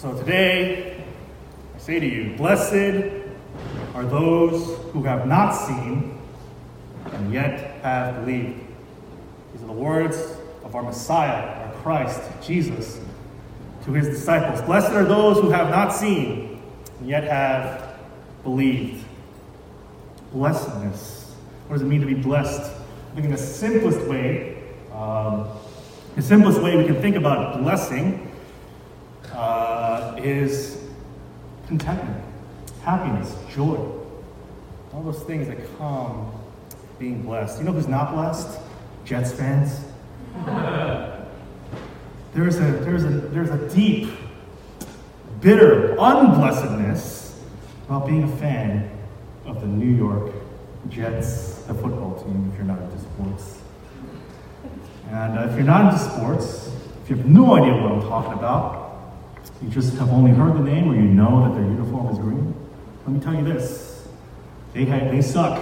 So today, I say to you, blessed are those who have not seen and yet have believed. These are the words of our Messiah, our Christ, Jesus, to his disciples. Blessed are those who have not seen and yet have believed. Blessedness. What does it mean to be blessed? I think in the simplest way, um, the simplest way we can think about blessing uh, is contentment, happiness, joy. All those things that come being blessed. You know who's not blessed? Jets fans. there's a there's a there's a deep, bitter unblessedness about being a fan of the New York Jets, the football team, if you're not into sports. And uh, if you're not into sports, if you have no idea what I'm talking about, you just have only heard the name or you know that their uniform is green, let me tell you this. They, have, they suck.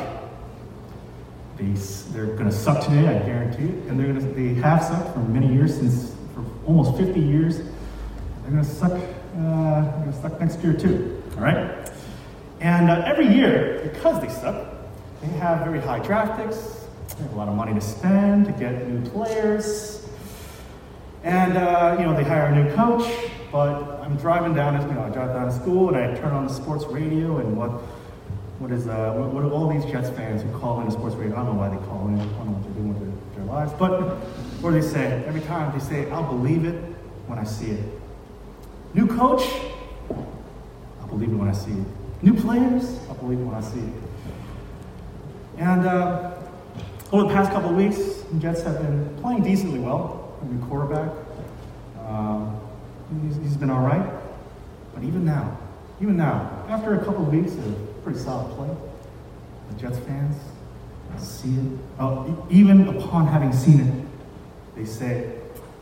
They, they're going to suck today, I guarantee it. And they're gonna, they have sucked for many years, since for almost 50 years. They're going to suck, uh, they're going to suck next year too. All right? And uh, every year, because they suck, they have very high draft picks. They have a lot of money to spend to get new players. And, uh, you know, they hire a new coach. But I'm driving down, you know, I drive down to school and I turn on the sports radio and what, what is, uh, what, what all these Jets fans who call in the sports radio, I don't know why they call in, I don't know what they're doing with their, their lives. But what do they say? Every time they say, I'll believe it when I see it. New coach, I'll believe it when I see it. New players, I'll believe it when I see it. And uh, over the past couple of weeks, the Jets have been playing decently well. A new quarterback. Um, he's, he's been all right. But even now, even now, after a couple of weeks of pretty solid play, the Jets fans see it. Oh, even upon having seen it, they say,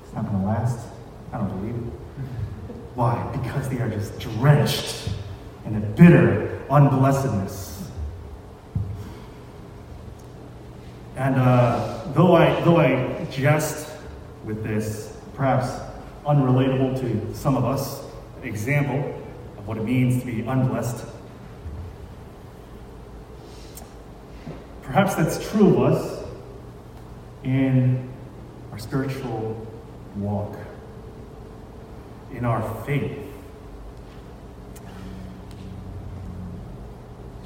it's not going to last. I don't believe it. Why? Because they are just drenched in a bitter unblessedness And uh, though, I, though I jest with this, perhaps unrelatable to some of us, an example of what it means to be unblessed, perhaps that's true of us in our spiritual walk, in our faith.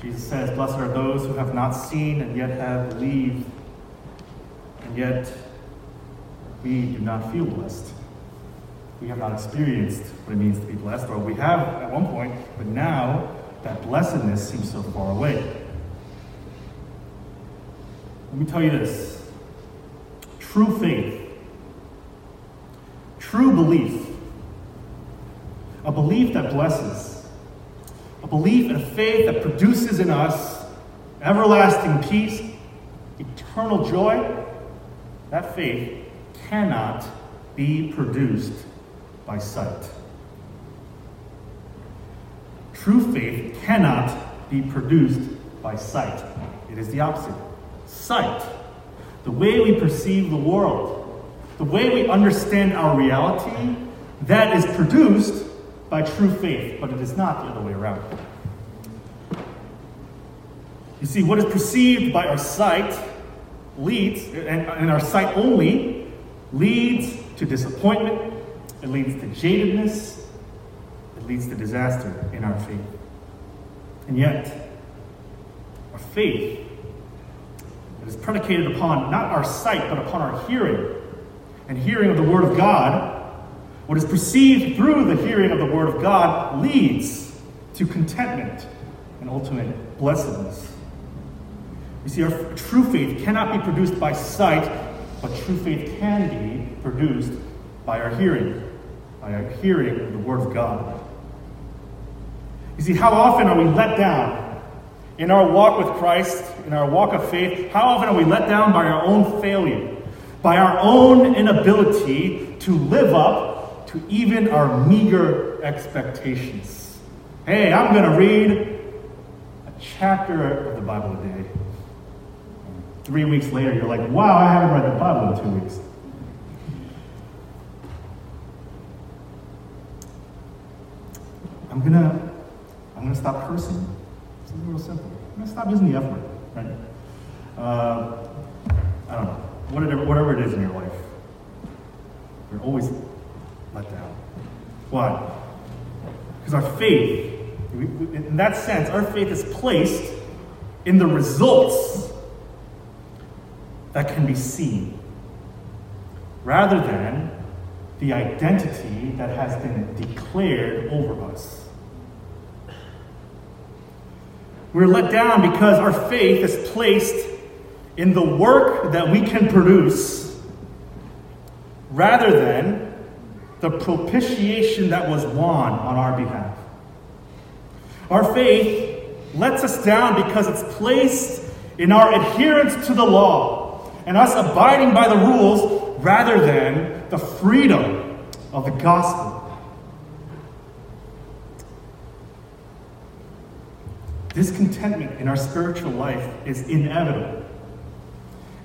Jesus says, Blessed are those who have not seen and yet have believed. And yet, we do not feel blessed. We have not experienced what it means to be blessed, or we have at one point, but now that blessedness seems so far away. Let me tell you this true faith, true belief, a belief that blesses, a belief and a faith that produces in us everlasting peace, eternal joy, that faith cannot be produced by sight. True faith cannot be produced by sight. It is the opposite. Sight, the way we perceive the world, the way we understand our reality, that is produced by true faith, but it is not the other way around. You see, what is perceived by our sight leads, and, and our sight only, leads to disappointment, it leads to jadedness, it leads to disaster in our faith. And yet, our faith is predicated upon not our sight, but upon our hearing. And hearing of the Word of God, what is perceived through the hearing of the Word of God leads to contentment and ultimate blessedness. You see, our true faith cannot be produced by sight, but true faith can be produced by our hearing, by hearing the Word of God. You see, how often are we let down in our walk with Christ, in our walk of faith? How often are we let down by our own failure, by our own inability to live up to even our meager expectations? Hey, I'm going to read a chapter of the Bible a day. Three weeks later, you're like, wow, I haven't read the Bible in two weeks. I'm gonna, I'm gonna stop cursing. It's real simple. I'm gonna stop using the F word, right? Uh, I don't know, whatever, whatever it is in your life. You're always let down. Why? Because our faith, in that sense, our faith is placed in the results that can be seen rather than the identity that has been declared over us. We're let down because our faith is placed in the work that we can produce rather than the propitiation that was won on our behalf. Our faith lets us down because it's placed in our adherence to the law and us abiding by the rules rather than the freedom of the gospel. Discontentment in our spiritual life is inevitable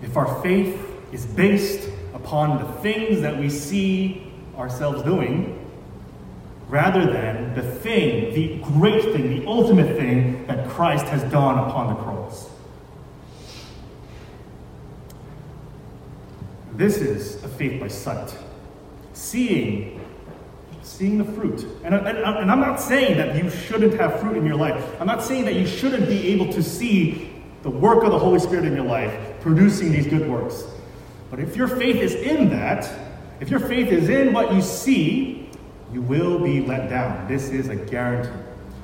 if our faith is based upon the things that we see ourselves doing rather than the thing, the great thing, the ultimate thing that Christ has done upon the cross. This is a faith by sight. Seeing, seeing the fruit. And, and, and I'm not saying that you shouldn't have fruit in your life. I'm not saying that you shouldn't be able to see the work of the Holy Spirit in your life, producing these good works. But if your faith is in that, if your faith is in what you see, you will be let down. This is a guarantee.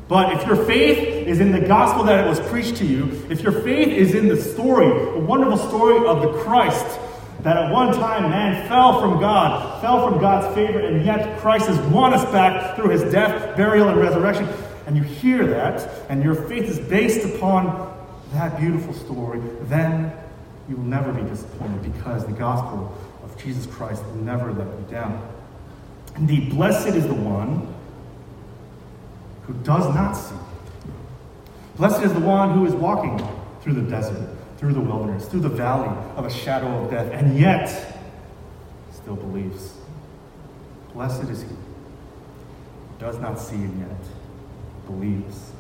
But if your faith is in the gospel that it was preached to you, if your faith is in the story, the wonderful story of the Christ, that at one time man fell from God, fell from God's favor, and yet Christ has won us back through his death, burial, and resurrection, and you hear that, and your faith is based upon that beautiful story, then you will never be disappointed because the gospel of Jesus Christ will never let you down. Indeed, blessed is the one who does not see. Blessed is the one who is walking through the desert, through the wilderness, through the valley of a shadow of death, and yet still believes. Blessed is he who does not see and yet believes.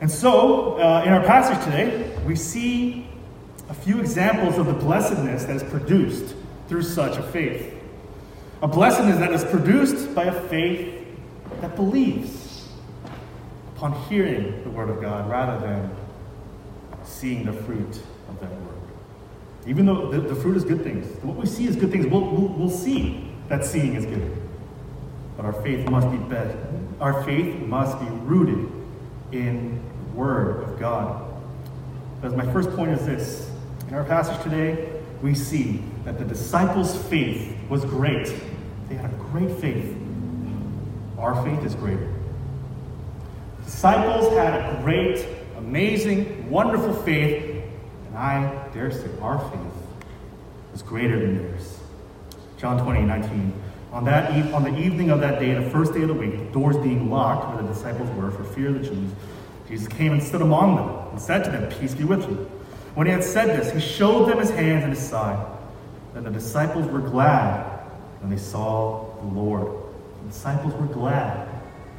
And so, uh, in our passage today, we see a few examples of the blessedness that is produced through such a faith. A blessedness that is produced by a faith that believes upon hearing the Word of God rather than seeing the fruit of that Word. Even though the, the fruit is good things, what we see is good things, we'll, we'll, we'll see that seeing is good. But our faith must be better. Our faith must be rooted in the Word of God. Because my first point is this in our passage today, we see that the disciples' faith was great. They had a great faith. Our faith is greater. Disciples had a great, amazing, wonderful faith, and I dare say our faith was greater than theirs. John 20, 19. On, that e- on the evening of that day, the first day of the week, the doors being locked where the disciples were for fear of the Jews, Jesus came and stood among them and said to them, Peace be with you. When he had said this, he showed them his hands and his side. Then the disciples were glad when they saw the Lord. The disciples were glad.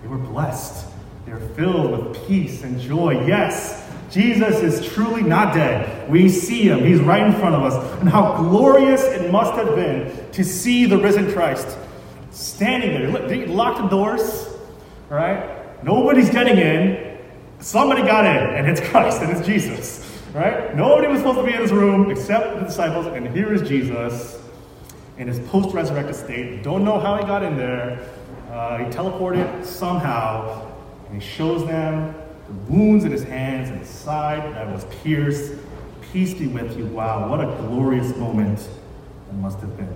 They were blessed. They were filled with peace and joy. Yes, Jesus is truly not dead. We see him. He's right in front of us. And how glorious it must have been to see the risen Christ standing there. They locked the doors, right? Nobody's getting in. Somebody got in, and it's Christ, and it's Jesus, right? Nobody was supposed to be in this room except the disciples, and here is Jesus in his post resurrected state. Don't know how he got in there. Uh, he teleported somehow, and he shows them the wounds in his hands and his side that was pierced. Peace be with you. Wow, what a glorious moment it must have been.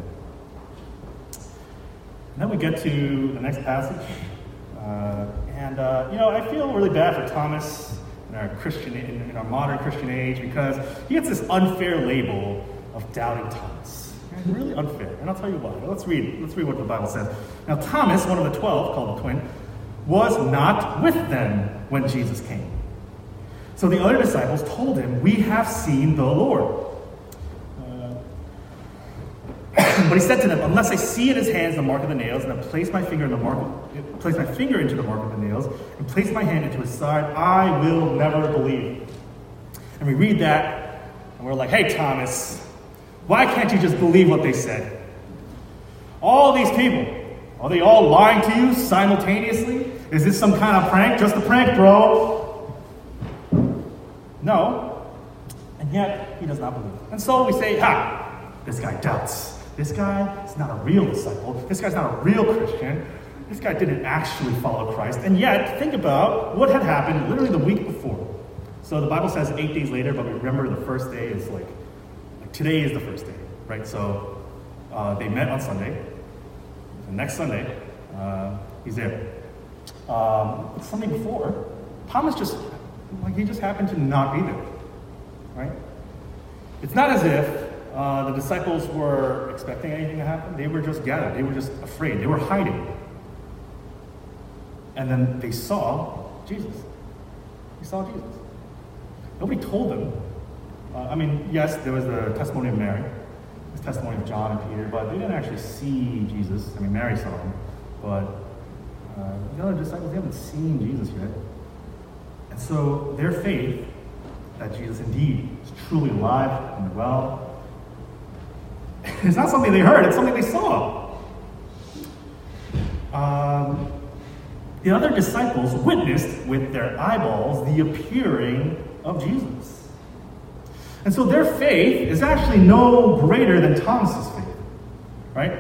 And then we get to the next passage. Uh, and, uh, you know, I feel really bad for Thomas in our Christian, in, in, our modern Christian age because he gets this unfair label of doubting Thomas. Really unfair. And I'll tell you why. Let's read, let's read what the Bible says. Now, Thomas, one of the twelve, called the twin, was not with them when Jesus came. So the other disciples told him, We have seen the Lord. Uh, but he said to them, Unless I see in his hands the mark of the nails, and I place my finger in the mark, place my finger into the mark of the nails, and place my hand into his side, I will never believe. And we read that, and we're like, Hey, Thomas, why can't you just believe what they said? All these people, are they all lying to you simultaneously? Is this some kind of prank? Just a prank, bro. No. And yet, he does not believe. And so we say, Ha, this guy doubts. This guy is not a real disciple. This guy's not a real Christian. This guy didn't actually follow Christ. And yet, think about what had happened literally the week before. So the Bible says eight days later, but we remember the first day is like, like today is the first day, right? So uh, they met on Sunday. The next Sunday, uh, he's there. Um, Sunday before, Thomas just, like, he just happened to not be there, right? It's not as if uh, the disciples were expecting anything to happen. They were just gathered. They were just afraid. They were hiding. And then they saw Jesus. They saw Jesus. Nobody told them. Uh, I mean, yes, there was the testimony of Mary, the testimony of John and Peter, but they didn't actually see Jesus. I mean, Mary saw him, but uh, the other disciples, they haven't seen Jesus yet. And so their faith that Jesus indeed is truly alive and well, it's not something they heard, it's something they saw. Um, the other disciples witnessed with their eyeballs the appearing of Jesus. And so their faith is actually no greater than Thomas's faith, right?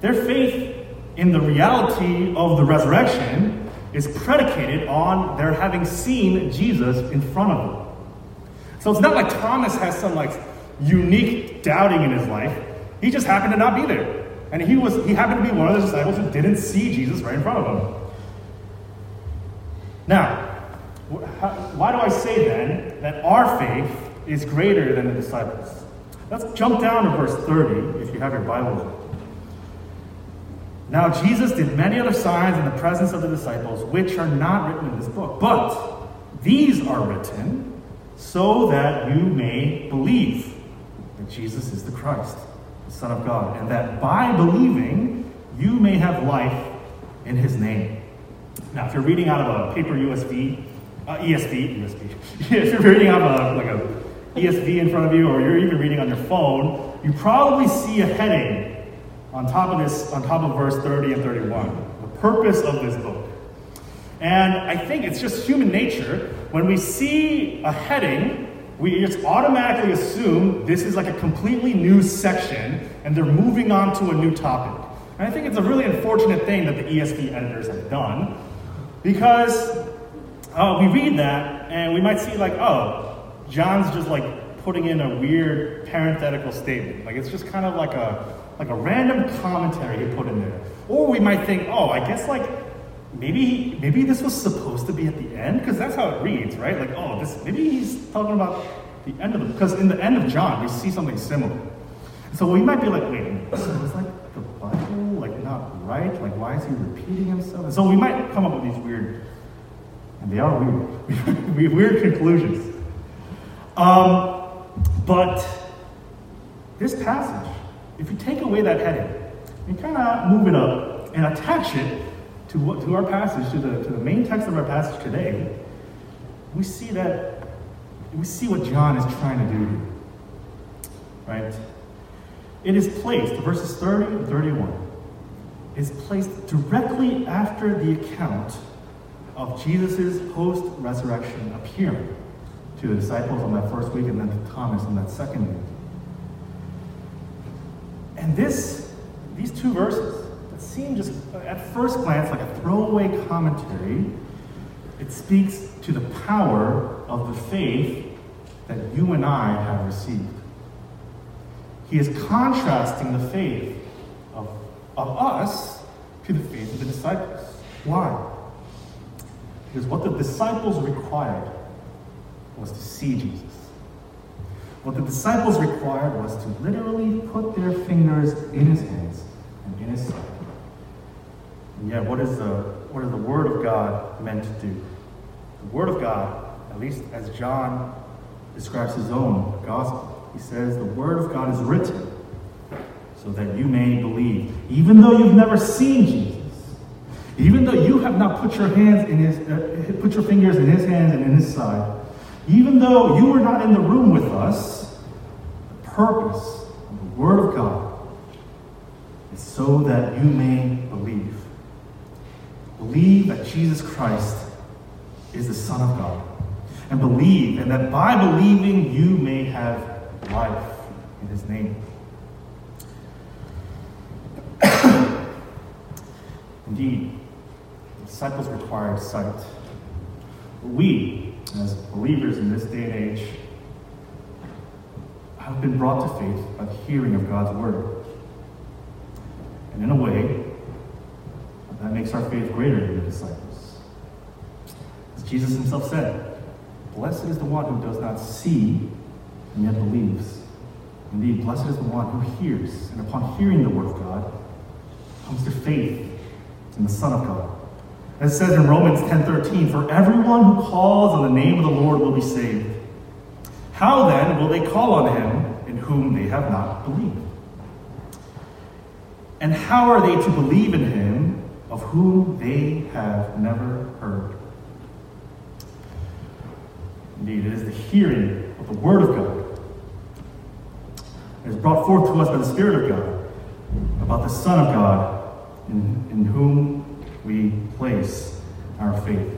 Their faith in the reality of the resurrection is predicated on their having seen Jesus in front of them. So it's not like Thomas has some like unique doubting in his life. He just happened to not be there. And he was he happened to be one of the disciples who didn't see Jesus right in front of him. Now, why do I say then that our faith is greater than the disciples? Let's jump down to verse 30 if you have your Bibles. Now, Jesus did many other signs in the presence of the disciples, which are not written in this book. But these are written so that you may believe that Jesus is the Christ, the Son of God, and that by believing you may have life in his name. Now, if you're reading out of a paper USB, uh, ESV, ESV, if you're reading out of a, like a ESV in front of you, or you're even reading on your phone, you probably see a heading on top of this, on top of verse 30 and 31, the purpose of this book. And I think it's just human nature. When we see a heading, we just automatically assume this is like a completely new section and they're moving on to a new topic. And I think it's a really unfortunate thing that the ESV editors have done because uh, we read that and we might see, like, oh, John's just like putting in a weird parenthetical statement. Like, it's just kind of like a like a random commentary he put in there. Or we might think, oh, I guess like maybe maybe this was supposed to be at the end because that's how it reads, right? Like, oh, this maybe he's talking about the end of the because in the end of John we see something similar. So we might be like, wait, so it's like the Bible like not right? Like why is he repeating himself? And so we might come up with these weird, and they are weird, weird conclusions. Um, but this passage if you take away that heading and kind of move it up and attach it to, what, to our passage, to the, to the main text of our passage today, we see that, we see what John is trying to do Right? It is placed, verses 30 and 31, is placed directly after the account of Jesus' post resurrection appearing to the disciples on that first week and then to Thomas on that second week. And this, these two verses that seem just at first glance like a throwaway commentary, it speaks to the power of the faith that you and I have received. He is contrasting the faith of, of us to the faith of the disciples. Why? Because what the disciples required was to see Jesus. What the disciples required was to literally put their fingers in his hands and in his side. And yet, what is the, what is the Word of God meant to do? The Word of God, at least as John describes his own gospel, he says, The Word of God is written so that you may believe, even though you've never seen Jesus. Even though you have not put your hands in his, uh, put your fingers in his hands and in his side, even though you were not in the room with us, the purpose of the Word of God is so that you may believe. Believe that Jesus Christ is the Son of God. And believe, and that by believing you may have life in his name. Indeed, disciples required sight. We, as believers in this day and age, have been brought to faith by the hearing of God's word. And in a way, that makes our faith greater than the disciples. As Jesus himself said, Blessed is the one who does not see and yet believes. Indeed, blessed is the one who hears, and upon hearing the word of God, comes to faith in the Son of God. As it says in Romans 10:13, for everyone who calls on the name of the Lord will be saved. How then will they call on him in whom they have not believed? And how are they to believe in him of whom they have never heard? Indeed, it is the hearing of the Word of God that is brought forth to us by the Spirit of God about the Son of God in, in whom we place our faith.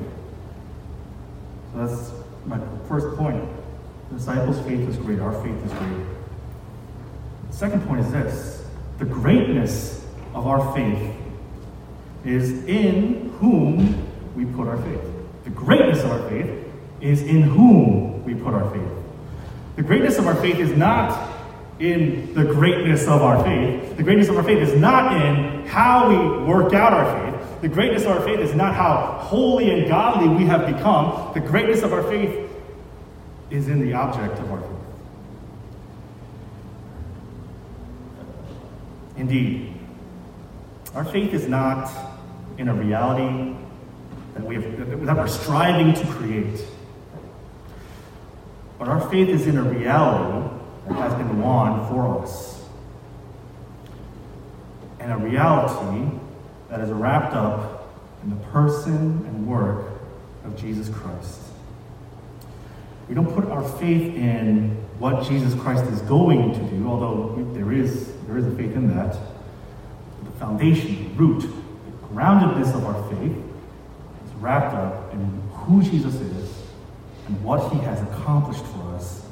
So that's my first point. The disciples' faith is great, our faith is great. Second point is this the greatness of our faith is in whom we put our faith. The greatness of our faith is in whom we put our faith. The greatness of our faith is not in the greatness of our faith. The greatness of our faith is not in how we work out our faith. The greatness of our faith is not how holy and godly we have become. The greatness of our faith is in the object of our faith. Indeed, our faith is not in a reality that, we have, that we're striving to create. But our faith is in a reality that has been won for us. And a reality that is wrapped up in the person and work of Jesus Christ. We don't put our faith in what Jesus Christ is going to do, although there is, there is a faith in that. The foundation, the root, the groundedness of our faith is wrapped up in who Jesus is and what he has accomplished for us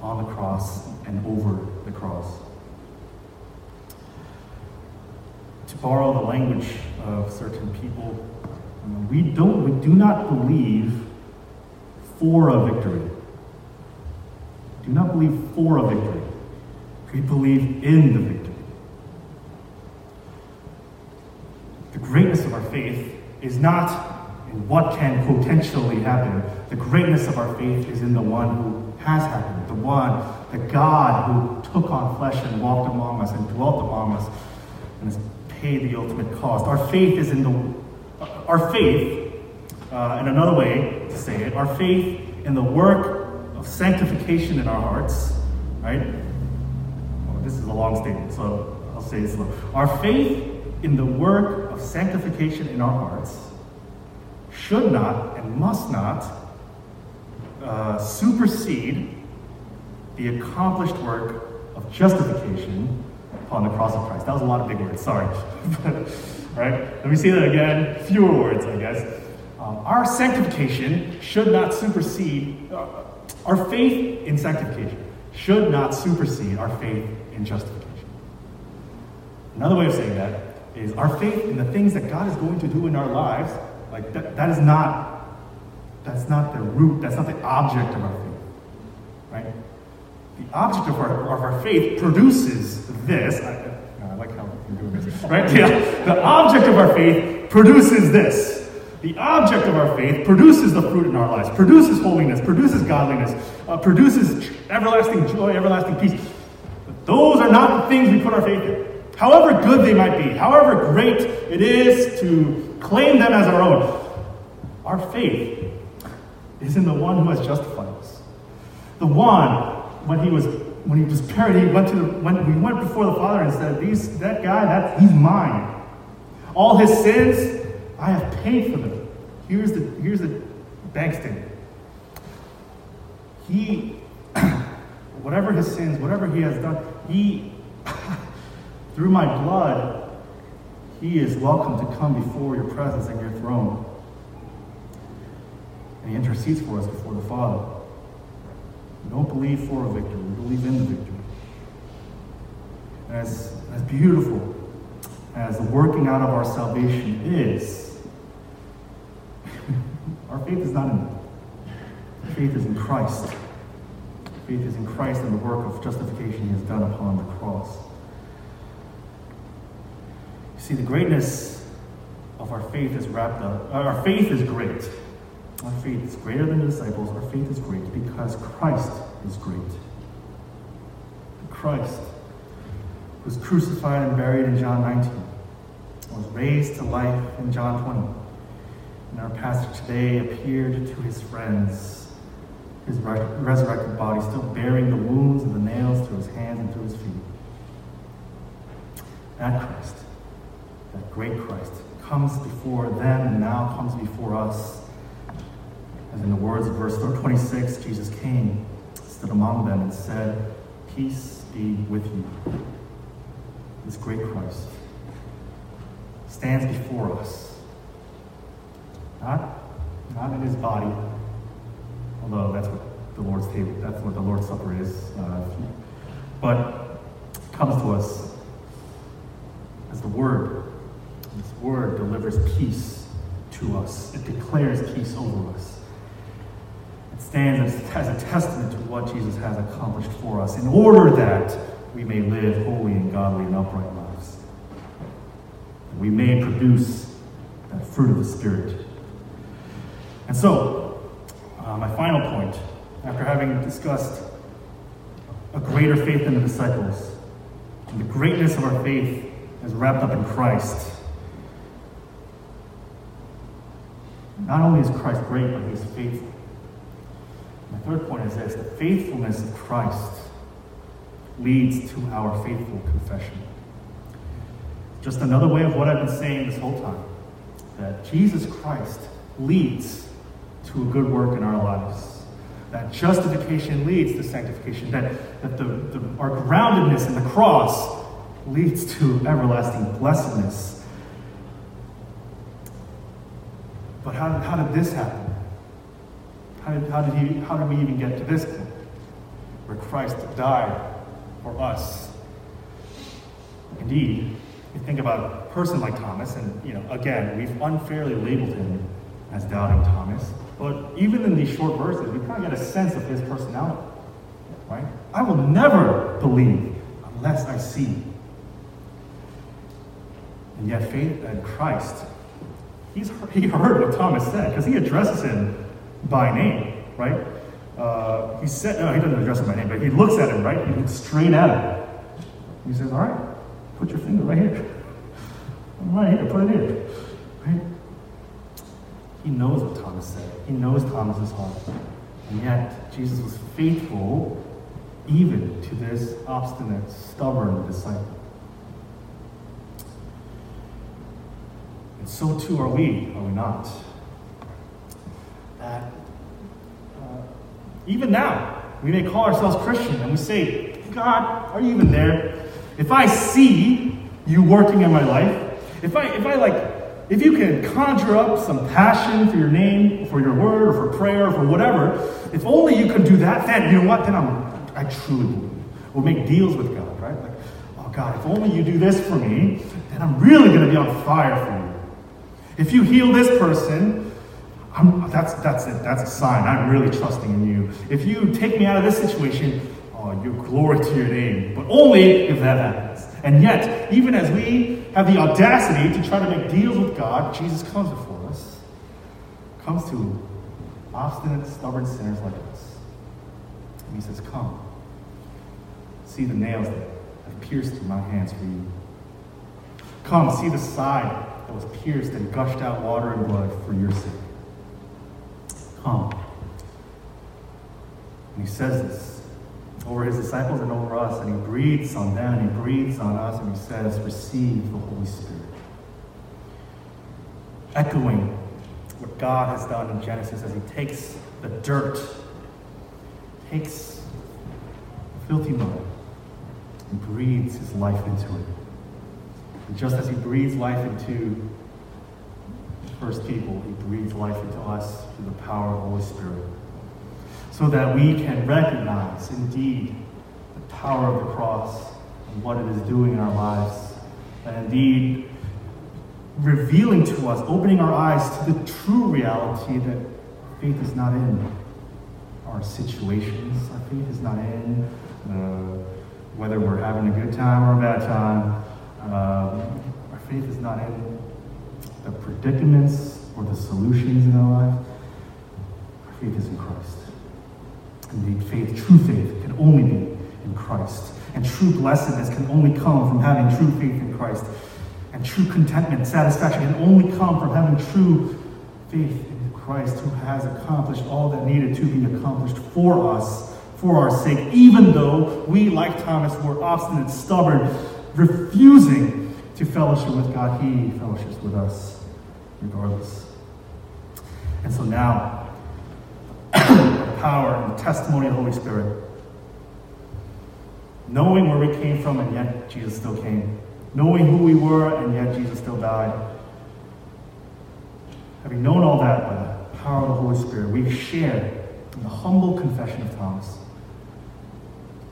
on the cross and over the cross. To borrow the language of certain people, um, we don't we do not believe for a victory. Do not believe for a victory. We believe in the victory. The greatness of our faith is not in what can potentially happen. The greatness of our faith is in the one who has happened, the one, the God who took on flesh and walked among us and dwelt among us and paid the ultimate cost. Our faith is in the, our faith, uh, in another way to say it, our faith in the work of sanctification in our hearts, right? Well, this is a long statement, so I'll say it slow. Our faith in the work of sanctification in our hearts should not and must not uh, supersede the accomplished work of justification upon the cross of Christ. That was a lot of big words, sorry. right? Let me say that again. Fewer words, I guess. Um, our sanctification should not supersede, uh, our faith in sanctification should not supersede our faith in justification. Another way of saying that is our faith in the things that God is going to do in our lives, like that, that is not that's not the root, that's not the object of our faith. Right? The object of our, of our faith produces this. I, I like how you're doing this. Right? Yeah. The object of our faith produces this. The object of our faith produces the fruit in our lives, produces holiness, produces godliness, uh, produces everlasting joy, everlasting peace. But those are not the things we put our faith in. However good they might be, however great it is to claim them as our own, our faith is in the one who has justified us. The one, when he was when he was parried, he went to the, when we went before the Father and said, These, that guy, that, he's mine. All his sins, I have paid for them. Here's the, here's the bank statement. He, whatever his sins, whatever he has done, he, through my blood, he is welcome to come before your presence and your throne. And he intercedes for us before the Father. We don't believe for a victory, we believe in the victory. As, as beautiful as the working out of our salvation is, our faith is not in faith is in Christ. Faith is in Christ and the work of justification he has done upon the cross. You see, the greatness of our faith is wrapped up. Uh, our faith is great. Our faith is greater than the disciples. Our faith is great because Christ is great. Christ was crucified and buried in John 19, was raised to life in John 20. And our passage today, appeared to his friends, his resurrected body, still bearing the wounds and the nails through his hands and through his feet. That Christ, that great Christ, comes before them and now comes before us as in the words of verse 26, Jesus came, stood among them, and said, Peace be with you. This great Christ stands before us. Not, not in his body, although that's what the Lord's table, that's what the Lord's Supper is. Uh, but comes to us as the Word. This Word delivers peace to us. It declares peace over us stands as, a testament to what Jesus has accomplished for us in order that we may live holy and godly and upright lives. And we may produce that fruit of the Spirit. And so, uh, my final point, after having discussed a greater faith than the disciples, and the greatness of our faith is wrapped up in Christ. Not only is Christ great, but he is faithful. My third point is this the faithfulness of Christ leads to our faithful confession. Just another way of what I've been saying this whole time that Jesus Christ leads to a good work in our lives. That justification leads to sanctification. That, that the, the, our groundedness in the cross leads to everlasting blessedness. But how, how did this happen? How did, how, did he, how did we even get to this point where Christ died for us? Indeed, you think about a person like Thomas, and you know, again, we've unfairly labeled him as doubting Thomas, but even in these short verses, we kind of get a sense of his personality. Right? I will never believe unless I see. And yet, faith in Christ, he's, he heard what Thomas said because he addresses him by name, right? Uh, he said, no, he doesn't address him by name, but he looks at him, right? He looks straight at him. He says, all right, put your finger right here. Right here, put it here. Right? He knows what Thomas said. He knows Thomas's heart. And yet, Jesus was faithful even to this obstinate, stubborn disciple. And so too are we, are we not? That uh, even now, we may call ourselves Christian and we say, God, are you even there? If I see you working in my life, if I, if I like, if you can conjure up some passion for your name, for your word, or for prayer, or for whatever, if only you can do that, then you know what? Then I'm, I truly believe. We'll make deals with God, right? Like, oh God, if only you do this for me, then I'm really going to be on fire for you. If you heal this person, I'm, that's, that's it. That's a sign. I'm really trusting in you. If you take me out of this situation, oh, you glory to your name. But only if that happens. And yet, even as we have the audacity to try to make deals with God, Jesus comes before us. Comes to obstinate, stubborn sinners like us. And he says, Come. See the nails that have pierced my hands for you. Come, see the side that was pierced and gushed out water and blood for your sake come. And he says this over his disciples and over us, and he breathes on them, and he breathes on us, and he says, Receive the Holy Spirit. Echoing what God has done in Genesis as he takes the dirt, takes filthy mud, and breathes his life into it. And just as he breathes life into first people, he breathes life into us through the power of the Holy Spirit so that we can recognize indeed the power of the cross and what it is doing in our lives. And indeed, revealing to us, opening our eyes to the true reality that faith is not in our situations. Our faith is not in uh, whether we're having a good time or a bad time. Um, our faith is not in the predicaments or the solutions in our life. Our faith is in Christ. Indeed, faith, true faith, can only be in Christ. And true blessedness can only come from having true faith in Christ. And true contentment, satisfaction can only come from having true faith in Christ, who has accomplished all that needed to be accomplished for us, for our sake, even though we, like Thomas, were obstinate, stubborn, refusing to fellowship with God. He fellowships with us regardless. And so now, power and the testimony of the Holy Spirit. Knowing where we came from, and yet Jesus still came. Knowing who we were, and yet Jesus still died. Having known all that by the power of the Holy Spirit, we share in the humble confession of Thomas.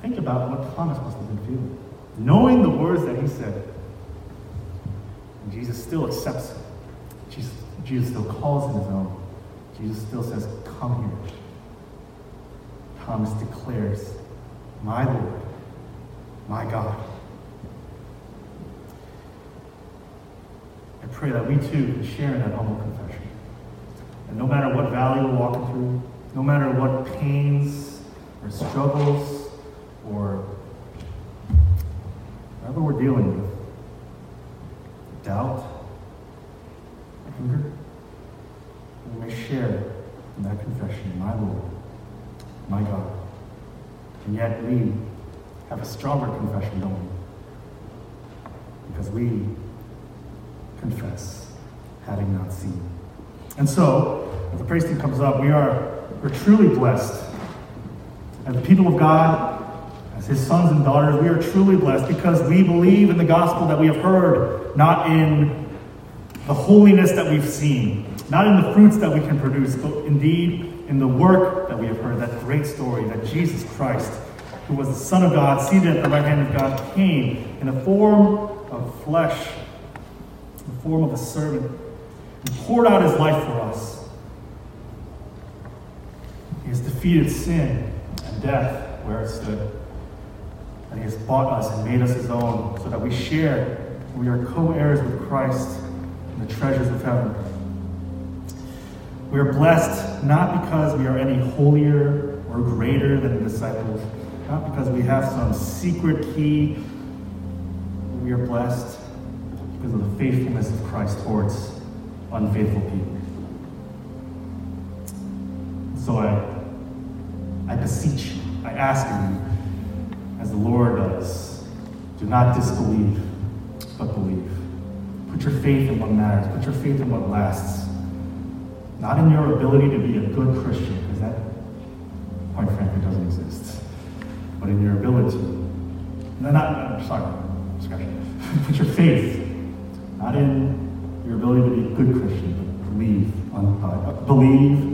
Think about what Thomas must have been feeling. Knowing the words that he said, and Jesus still accepts. Jesus, Jesus still calls him his own. Jesus still says, Come here. Thomas declares, My Lord, my God. I pray that we too can share in that humble confession. And no matter what valley we're walking through, no matter what pains or struggles or whatever we're dealing with, doubt, anger, we may share in that confession, my Lord, my God. And yet we have a stronger confession, don't we? Because we confess, having not seen. And so, as the praise team comes up, we are we're truly blessed. As the people of God, as his sons and daughters, we are truly blessed because we believe in the gospel that we have heard, not in the holiness that we've seen, not in the fruits that we can produce, but indeed in the work that we have heard, that great story that Jesus Christ, who was the Son of God, seated at the right hand of God, came in the form of flesh, in the form of a servant, and poured out his life for us. He has defeated sin and death where it stood. And he has bought us and made us his own so that we share, we are co heirs with Christ in the treasures of heaven. We are blessed not because we are any holier or greater than the disciples, not because we have some secret key. We are blessed because of the faithfulness of Christ towards unfaithful people. So I, I beseech you, I ask you, as the Lord does, do not disbelieve, but believe. Put your faith in what matters, put your faith in what lasts. Not in your ability to be a good Christian, because that, quite frankly, doesn't exist. But in your ability. No, not, I'm sorry, discussion. Put your faith, not in your ability to be a good Christian, but believe, uh, believe